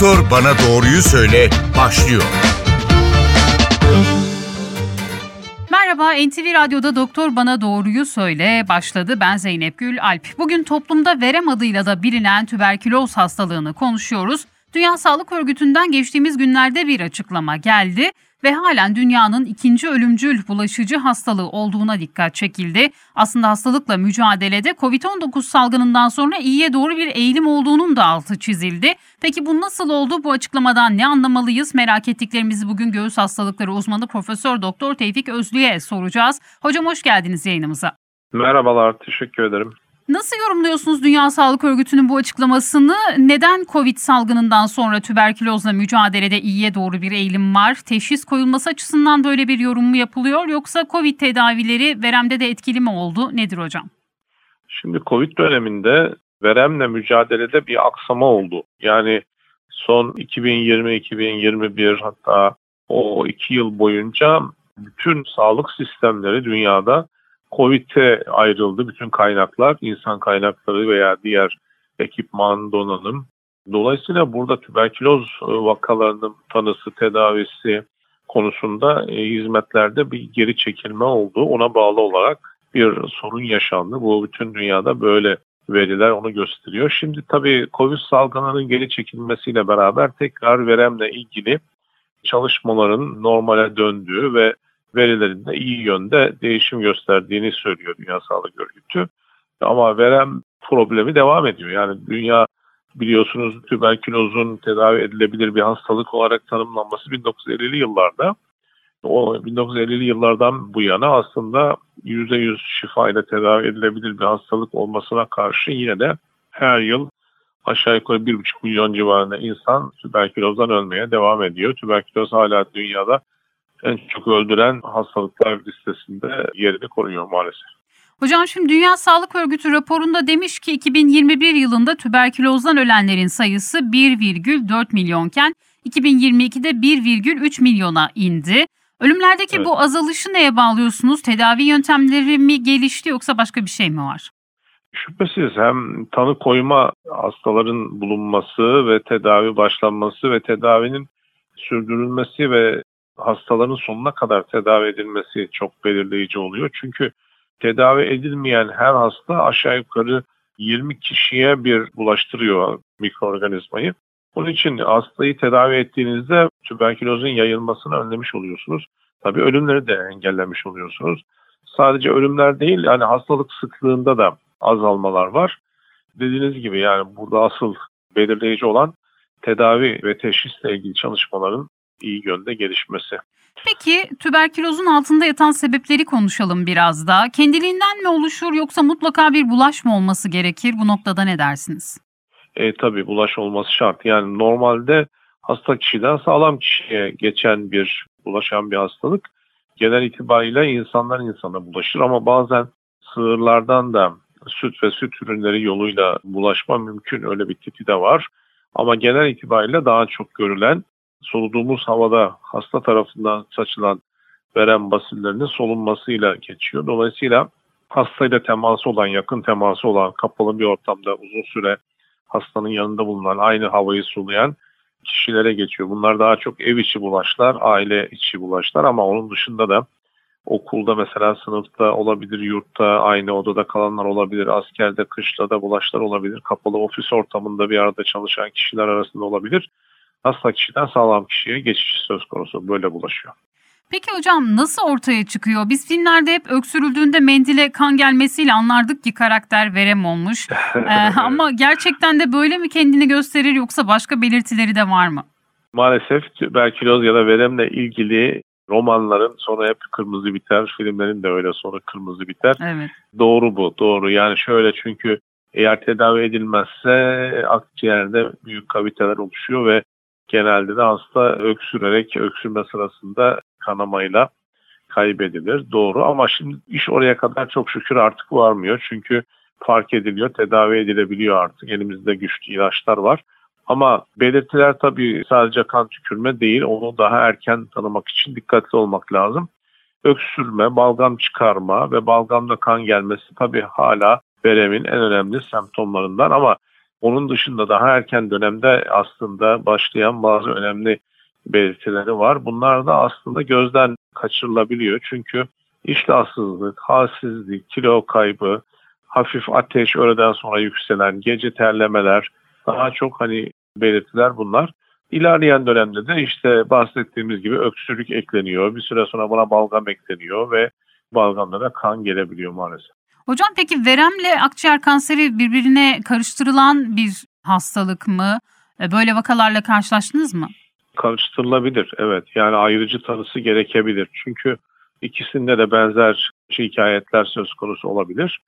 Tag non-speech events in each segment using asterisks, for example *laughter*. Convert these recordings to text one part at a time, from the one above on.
Doktor Bana Doğruyu Söyle başlıyor. Merhaba, NTV Radyo'da Doktor Bana Doğruyu Söyle başladı. Ben Zeynep Gül Alp. Bugün toplumda verem adıyla da bilinen tüberküloz hastalığını konuşuyoruz. Dünya Sağlık Örgütü'nden geçtiğimiz günlerde bir açıklama geldi ve halen dünyanın ikinci ölümcül bulaşıcı hastalığı olduğuna dikkat çekildi. Aslında hastalıkla mücadelede COVID-19 salgınından sonra iyiye doğru bir eğilim olduğunun da altı çizildi. Peki bu nasıl oldu? Bu açıklamadan ne anlamalıyız? Merak ettiklerimizi bugün göğüs hastalıkları uzmanı Profesör Doktor Tevfik Özlü'ye soracağız. Hocam hoş geldiniz yayınımıza. Merhabalar, teşekkür ederim. Nasıl yorumluyorsunuz Dünya Sağlık Örgütü'nün bu açıklamasını? Neden Covid salgınından sonra tüberkülozla mücadelede iyiye doğru bir eğilim var? Teşhis koyulması açısından böyle bir yorum mu yapılıyor yoksa Covid tedavileri veremde de etkili mi oldu? Nedir hocam? Şimdi Covid döneminde veremle mücadelede bir aksama oldu. Yani son 2020-2021 hatta o iki yıl boyunca bütün sağlık sistemleri dünyada COVID'e ayrıldı bütün kaynaklar, insan kaynakları veya diğer ekipman, donanım. Dolayısıyla burada tüberküloz vakalarının tanısı, tedavisi konusunda e, hizmetlerde bir geri çekilme oldu. Ona bağlı olarak bir sorun yaşandı. Bu bütün dünyada böyle veriler onu gösteriyor. Şimdi tabii Covid salgınının geri çekilmesiyle beraber tekrar veremle ilgili çalışmaların normale döndüğü ve verilerinde iyi yönde değişim gösterdiğini söylüyor Dünya Sağlık Örgütü. Ama verem problemi devam ediyor. Yani dünya biliyorsunuz tüberkülozun tedavi edilebilir bir hastalık olarak tanımlanması 1950'li yıllarda. O 1950'li yıllardan bu yana aslında %100 şifa ile tedavi edilebilir bir hastalık olmasına karşı yine de her yıl aşağı yukarı 1,5 milyon civarında insan tüberkülozdan ölmeye devam ediyor. Tüberküloz hala dünyada en çok öldüren hastalıklar listesinde yerini koruyor maalesef. Hocam şimdi Dünya Sağlık Örgütü raporunda demiş ki 2021 yılında tüberkülozdan ölenlerin sayısı 1,4 milyonken 2022'de 1,3 milyona indi. Ölümlerdeki evet. bu azalışı neye bağlıyorsunuz? Tedavi yöntemleri mi gelişti yoksa başka bir şey mi var? Şüphesiz hem tanı koyma hastaların bulunması ve tedavi başlanması ve tedavinin sürdürülmesi ve hastaların sonuna kadar tedavi edilmesi çok belirleyici oluyor. Çünkü tedavi edilmeyen her hasta aşağı yukarı 20 kişiye bir bulaştırıyor mikroorganizmayı. Onun için hastayı tedavi ettiğinizde tüberkülozun yayılmasını önlemiş oluyorsunuz. Tabii ölümleri de engellemiş oluyorsunuz. Sadece ölümler değil yani hastalık sıklığında da azalmalar var. Dediğiniz gibi yani burada asıl belirleyici olan tedavi ve teşhisle ilgili çalışmaların iyi yönde gelişmesi. Peki tüberkülozun altında yatan sebepleri konuşalım biraz da. Kendiliğinden mi oluşur yoksa mutlaka bir bulaş mı olması gerekir? Bu noktada ne dersiniz? E, tabii bulaş olması şart. Yani normalde hasta kişiden sağlam kişiye geçen bir bulaşan bir hastalık. Genel itibariyle insanlar insana bulaşır ama bazen sığırlardan da süt ve süt ürünleri yoluyla bulaşma mümkün. Öyle bir tipi de var. Ama genel itibariyle daha çok görülen soluduğumuz havada hasta tarafından saçılan verem basillerinin solunmasıyla geçiyor. Dolayısıyla hastayla teması olan, yakın teması olan, kapalı bir ortamda uzun süre hastanın yanında bulunan, aynı havayı soluyan kişilere geçiyor. Bunlar daha çok ev içi bulaşlar, aile içi bulaşlar ama onun dışında da okulda mesela sınıfta olabilir, yurtta aynı odada kalanlar olabilir, askerde, kışlada bulaşlar olabilir, kapalı ofis ortamında bir arada çalışan kişiler arasında olabilir hasta kişiden sağlam kişiye geçiş söz konusu. Böyle bulaşıyor. Peki hocam nasıl ortaya çıkıyor? Biz filmlerde hep öksürüldüğünde mendile kan gelmesiyle anlardık ki karakter verem olmuş. *laughs* ee, ama gerçekten de böyle mi kendini gösterir yoksa başka belirtileri de var mı? Maalesef tüberküloz ya da veremle ilgili romanların sonra hep kırmızı biter, filmlerin de öyle sonra kırmızı biter. Evet. Doğru bu, doğru. Yani şöyle çünkü eğer tedavi edilmezse akciğerde büyük kaviteler oluşuyor ve genelde de hasta öksürerek öksürme sırasında kanamayla kaybedilir. Doğru ama şimdi iş oraya kadar çok şükür artık varmıyor. Çünkü fark ediliyor, tedavi edilebiliyor artık. Elimizde güçlü ilaçlar var. Ama belirtiler tabii sadece kan tükürme değil, onu daha erken tanımak için dikkatli olmak lazım. Öksürme, balgam çıkarma ve balgamda kan gelmesi tabii hala veremin en önemli semptomlarından ama Onun dışında daha erken dönemde aslında başlayan bazı önemli belirtileri var. Bunlar da aslında gözden kaçırılabiliyor. Çünkü iştahsızlık, halsizlik, kilo kaybı, hafif ateş, öğleden sonra yükselen, gece terlemeler, daha çok hani belirtiler bunlar. İlerleyen dönemde de işte bahsettiğimiz gibi öksürük ekleniyor. Bir süre sonra buna balgam ekleniyor ve balgamda da kan gelebiliyor maalesef. Hocam peki veremle akciğer kanseri birbirine karıştırılan bir hastalık mı? E, Böyle vakalarla karşılaştınız mı? Karıştırılabilir evet yani ayrıcı tanısı gerekebilir. Çünkü ikisinde de benzer şikayetler söz konusu olabilir.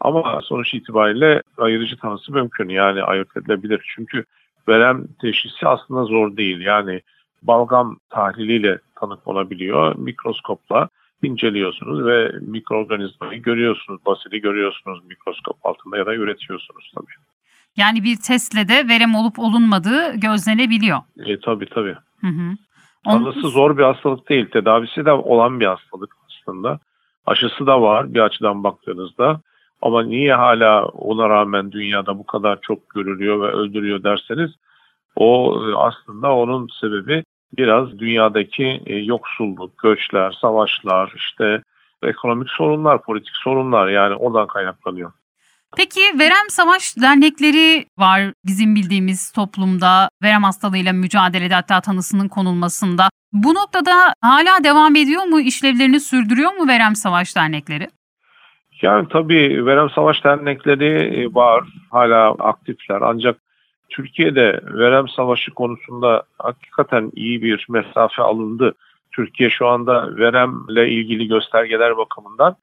Ama sonuç itibariyle ayırıcı tanısı mümkün yani ayırt edilebilir. Çünkü verem teşhisi aslında zor değil. Yani balgam tahliliyle tanı konabiliyor. Mikroskopla inceliyorsunuz ve mikroorganizmayı görüyorsunuz. Basili görüyorsunuz mikroskop altında ya da üretiyorsunuz tabii. Yani bir testle de verem olup olunmadığı gözlenebiliyor. E, tabii tabii. Hı hı. Onun- Tanısı zor bir hastalık değil. Tedavisi de olan bir hastalık aslında. Aşısı da var bir açıdan baktığınızda. Ama niye hala ona rağmen dünyada bu kadar çok görülüyor ve öldürüyor derseniz o e, aslında onun sebebi biraz dünyadaki e, yoksulluk, göçler, savaşlar, işte ekonomik sorunlar, politik sorunlar yani oradan kaynaklanıyor. Peki verem savaş dernekleri var bizim bildiğimiz toplumda verem hastalığıyla mücadelede hatta tanısının konulmasında. Bu noktada hala devam ediyor mu? işlevlerini sürdürüyor mu verem savaş dernekleri? Yani tabii verem savaş dernekleri e, var, hala aktifler. Ancak Türkiye'de verem savaşı konusunda hakikaten iyi bir mesafe alındı. Türkiye şu anda veremle ilgili göstergeler bakımından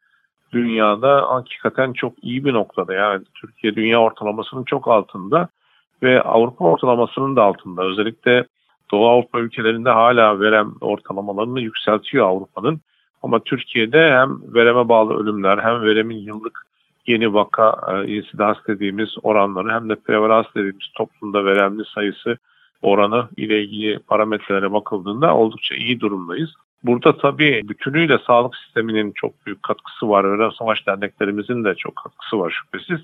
dünyada hakikaten çok iyi bir noktada. Yani Türkiye dünya ortalamasının çok altında ve Avrupa ortalamasının da altında. Özellikle Doğu Avrupa ülkelerinde hala verem ortalamalarını yükseltiyor Avrupa'nın. Ama Türkiye'de hem vereme bağlı ölümler hem veremin yıllık yeni vaka e, insidans dediğimiz oranları hem de prevalans dediğimiz toplumda veremli sayısı oranı ile ilgili parametrelere bakıldığında oldukça iyi durumdayız. Burada tabii bütünüyle sağlık sisteminin çok büyük katkısı var. Verem Savaş derneklerimizin de çok katkısı var şüphesiz.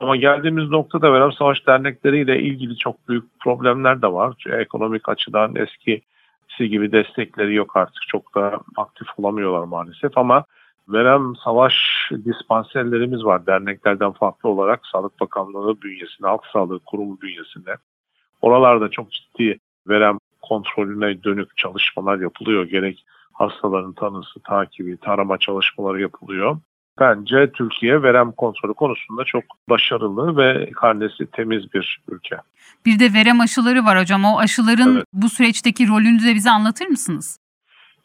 Ama geldiğimiz noktada Verem Savaş dernekleriyle ilgili çok büyük problemler de var. Çünkü ekonomik açıdan eskisi gibi destekleri yok artık. Çok da aktif olamıyorlar maalesef ama verem savaş dispanserlerimiz var derneklerden farklı olarak Sağlık Bakanlığı bünyesinde, Halk Sağlığı Kurumu bünyesinde. Oralarda çok ciddi verem kontrolüne dönük çalışmalar yapılıyor. Gerek hastaların tanısı, takibi, tarama çalışmaları yapılıyor. Bence Türkiye verem kontrolü konusunda çok başarılı ve karnesi temiz bir ülke. Bir de verem aşıları var hocam. O aşıların Evet. bu süreçteki rolünü de bize anlatır mısınız?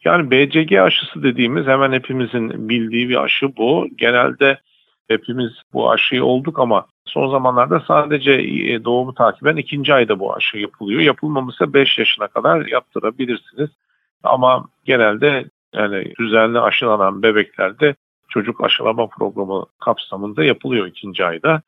Yani BCG aşısı dediğimiz hemen hepimizin bildiği bir aşı bu. Genelde hepimiz bu aşıyı olduk ama son zamanlarda sadece e, doğumu takiben ikinci ayda bu aşı yapılıyor. Yapılmamışsa 5 yaşına kadar yaptırabilirsiniz. Ama genelde yani düzenli aşılanan bebeklerde çocuk aşılama programı kapsamında yapılıyor ikinci ayda.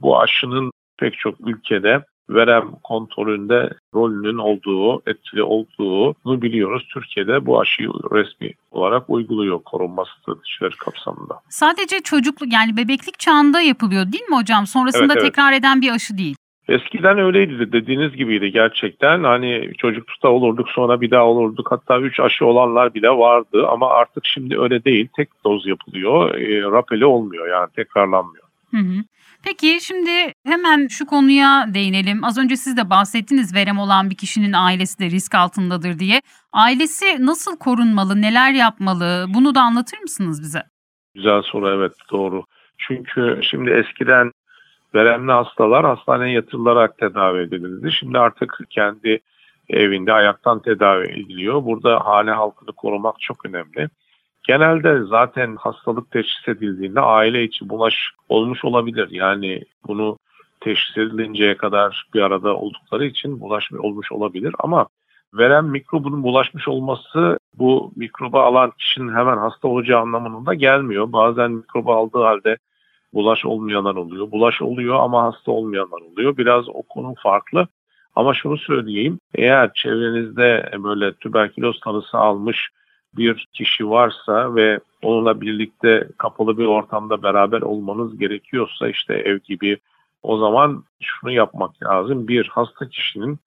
Bu aşının pek çok ülkede verem kontrolünde rolünün olduğu, etkili olduğunu biliyoruz. Türkiye'de bu aşıyı resmi olarak uyguluyor korunma stratejileri kapsamında. Sadece çocukluk yani bebeklik çağında yapılıyor değil mi hocam? Sonrasında Evet, evet. tekrar eden bir aşı değil. Eskiden öyleydi de dediğiniz gibiydi gerçekten. Hani çocuklukta olurduk sonra bir daha olurduk. Hatta 3 aşı olanlar bile vardı ama artık şimdi öyle değil. Tek doz yapılıyor. E, rapeli olmuyor yani tekrarlanmıyor. Hı hı. Peki şimdi hemen şu konuya değinelim. Az önce siz de bahsettiniz verem olan bir kişinin ailesi de risk altındadır diye. Ailesi nasıl korunmalı, neler yapmalı? Bunu da anlatır mısınız bize? Güzel soru evet doğru. Çünkü şimdi eskiden veremli hastalar hastaneye yatırılarak tedavi edilirdi. Şimdi artık kendi evinde ayaktan tedavi ediliyor. Burada hane halkını korumak çok önemli. Genelde zaten hastalık teşhis edildiğinde aile içi bulaş olmuş olabilir. Yani bunu teşhis edilinceye kadar bir arada oldukları için bulaşmış olmuş olabilir ama verem mikrobunun bulaşmış olması bu mikroba alan kişinin hemen hasta olacağı anlamında gelmiyor. Bazen mikroba aldığı halde bulaş olmayanlar oluyor. Bulaş oluyor ama hasta olmayanlar oluyor. Biraz o konu farklı. Ama şunu söyleyeyim. Eğer çevrenizde böyle tüberküloz tanısı almış bir kişi varsa ve onunla birlikte kapalı bir ortamda beraber olmanız gerekiyorsa işte ev gibi o zaman şunu yapmak lazım. Bir, hasta kişinin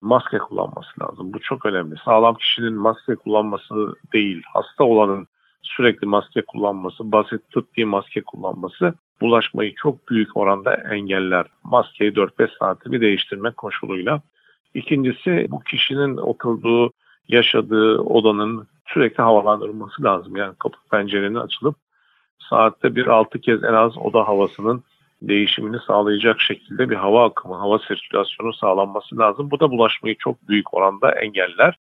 maske kullanması lazım. Bu çok önemli. Sağlam kişinin maske kullanması değil, hasta olanın sürekli maske kullanması, basit tıbbi maske kullanması bulaşmayı çok büyük oranda engeller. Maskeyi 4-5 saati bir değiştirmek koşuluyla. İkincisi bu kişinin oturduğu, yaşadığı odanın sürekli havalandırılması lazım. Yani kapı pencerenin açılıp saatte bir altı kez en az oda havasının değişimini sağlayacak şekilde bir hava akımı, hava sirkülasyonu sağlanması lazım. Bu da bulaşmayı çok büyük oranda engeller.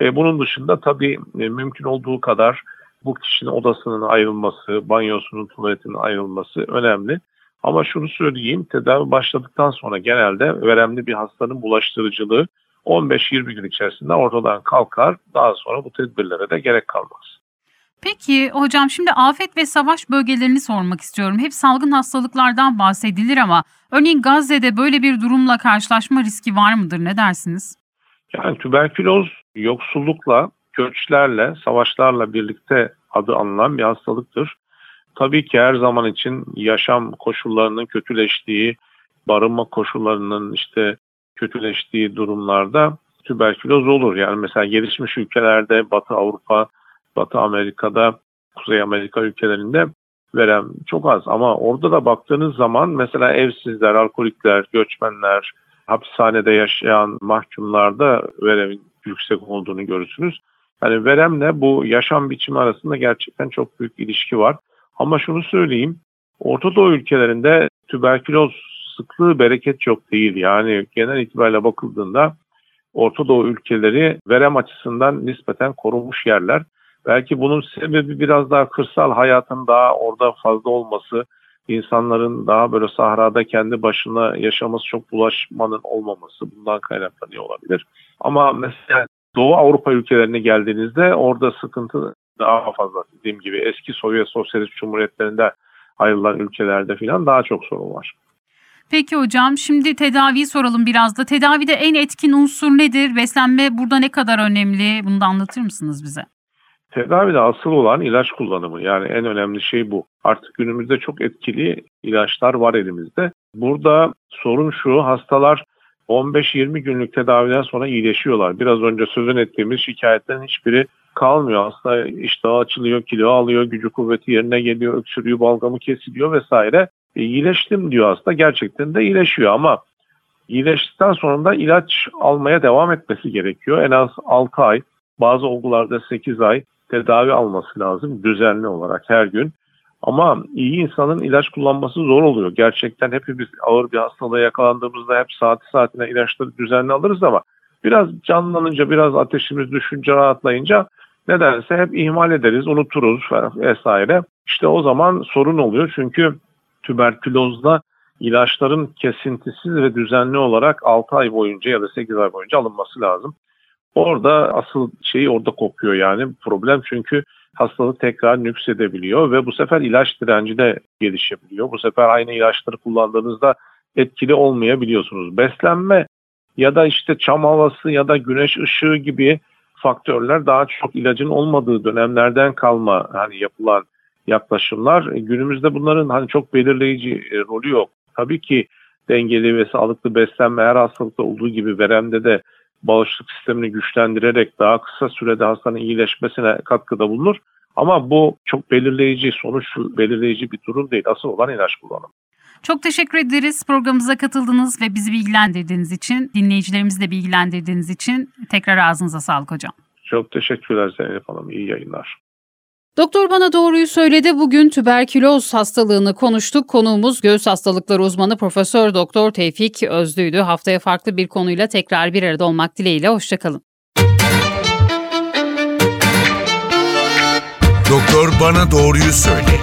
E, bunun dışında tabii e, mümkün olduğu kadar bu kişinin odasının ayrılması, banyosunun, tuvaletinin ayrılması önemli. Ama şunu söyleyeyim, tedavi başladıktan sonra genelde veremli bir hastanın bulaştırıcılığı 15-20 gün içerisinde ortadan kalkar. Daha sonra bu tedbirlere de gerek kalmaz. Peki hocam şimdi afet ve savaş bölgelerini sormak istiyorum. Hep salgın hastalıklardan bahsedilir ama örneğin Gazze'de böyle bir durumla karşılaşma riski var mıdır? Ne dersiniz? Yani tüberküloz yoksullukla, göçlerle, savaşlarla birlikte adı anılan bir hastalıktır. Tabii ki her zaman için yaşam koşullarının kötüleştiği, barınma koşullarının işte kötüleştiği durumlarda tüberküloz olur. Yani mesela gelişmiş ülkelerde Batı Avrupa, Batı Amerika'da, Kuzey Amerika ülkelerinde verem çok az. Ama orada da baktığınız zaman mesela evsizler, alkolikler, göçmenler, hapishanede yaşayan mahkumlarda veremin yüksek olduğunu görürsünüz. Yani veremle bu yaşam biçimi arasında gerçekten çok büyük ilişki var. Ama şunu söyleyeyim, Orta Doğu ülkelerinde tüberküloz sıklığı bereket çok değil. Yani genel itibariyle bakıldığında Orta Doğu ülkeleri verem açısından nispeten korunmuş yerler. Belki bunun sebebi biraz daha kırsal hayatın daha orada fazla olması, insanların daha böyle sahrada kendi başına yaşaması çok bulaşmanın olmaması bundan kaynaklanıyor olabilir. Ama mesela Doğu Avrupa ülkelerine geldiğinizde orada sıkıntı daha fazla. Dediğim gibi eski Sovyet Sosyalist Cumhuriyetlerinde ayrılan ülkelerde falan daha çok sorun var. Peki hocam şimdi tedaviyi soralım biraz da. Tedavide en etkin unsur nedir? Beslenme burada ne kadar önemli? Bunu da anlatır mısınız bize? Tedavide asıl olan ilaç kullanımı. Yani en önemli şey bu. Artık günümüzde çok etkili ilaçlar var elimizde. Burada sorun şu hastalar 15-20 günlük tedaviden sonra iyileşiyorlar. Biraz önce sözün ettiğimiz şikayetlerin hiçbiri kalmıyor. Hasta iştahı açılıyor, kilo alıyor, gücü kuvveti yerine geliyor, öksürüğü, balgamı kesiliyor vesaire. E, iyileştim diyor hasta. Gerçekten de iyileşiyor ama iyileştikten sonra da ilaç almaya devam etmesi gerekiyor. En az 6 ay, bazı olgularda 8 ay tedavi alması lazım düzenli olarak her gün. Ama iyi insanın ilaç kullanması zor oluyor. Gerçekten hepimiz ağır bir hastalığa yakalandığımızda hep saati saatine ilaçları düzenli alırız ama biraz canlanınca, biraz ateşimiz düşünce rahatlayınca nedense hep ihmal ederiz, unuturuz vesaire. İşte o zaman sorun oluyor çünkü tüberkülozda ilaçların kesintisiz ve düzenli olarak 6 ay boyunca ya da 8 ay boyunca alınması lazım. Orada asıl şey orada kopuyor yani problem çünkü hastalık tekrar nüksedebiliyor ve bu sefer ilaç direnci de gelişebiliyor. Bu sefer aynı ilaçları kullandığınızda etkili olmayabiliyorsunuz. Beslenme ya da işte çam havası ya da güneş ışığı gibi faktörler daha çok ilacın olmadığı dönemlerden kalma hani yapılan yaklaşımlar. Günümüzde bunların hani çok belirleyici e, rolü yok. Tabii ki dengeli ve sağlıklı beslenme her hastalıkta olduğu gibi veremde de bağışıklık sistemini güçlendirerek daha kısa sürede hastanın iyileşmesine katkıda bulunur. Ama bu çok belirleyici, sonuç belirleyici bir durum değil. Asıl olan ilaç kullanımı. Çok teşekkür ederiz programımıza katıldığınız ve bizi bilgilendirdiğiniz için, dinleyicilerimizi de bilgilendirdiğiniz için tekrar ağzınıza sağlık hocam. Çok teşekkürler Zeynep Hanım. İyi yayınlar. Doktor bana doğruyu söyledi. Bugün tüberküloz hastalığını konuştuk. Konuğumuz göğüs hastalıkları uzmanı Profesör Doktor Tevfik Özlü'ydü. Haftaya farklı bir konuyla tekrar bir arada olmak dileğiyle. Hoşçakalın. Doktor bana doğruyu söyle.